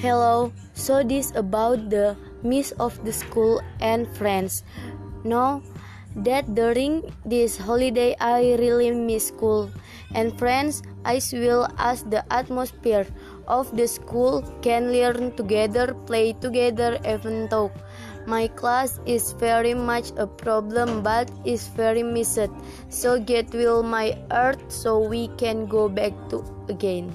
Hello, so this about the miss of the school and friends. No, that during this holiday I really miss school and friends. I will as the atmosphere of the school can learn together, play together, even talk. My class is very much a problem but is very missed. So get will my earth so we can go back to again.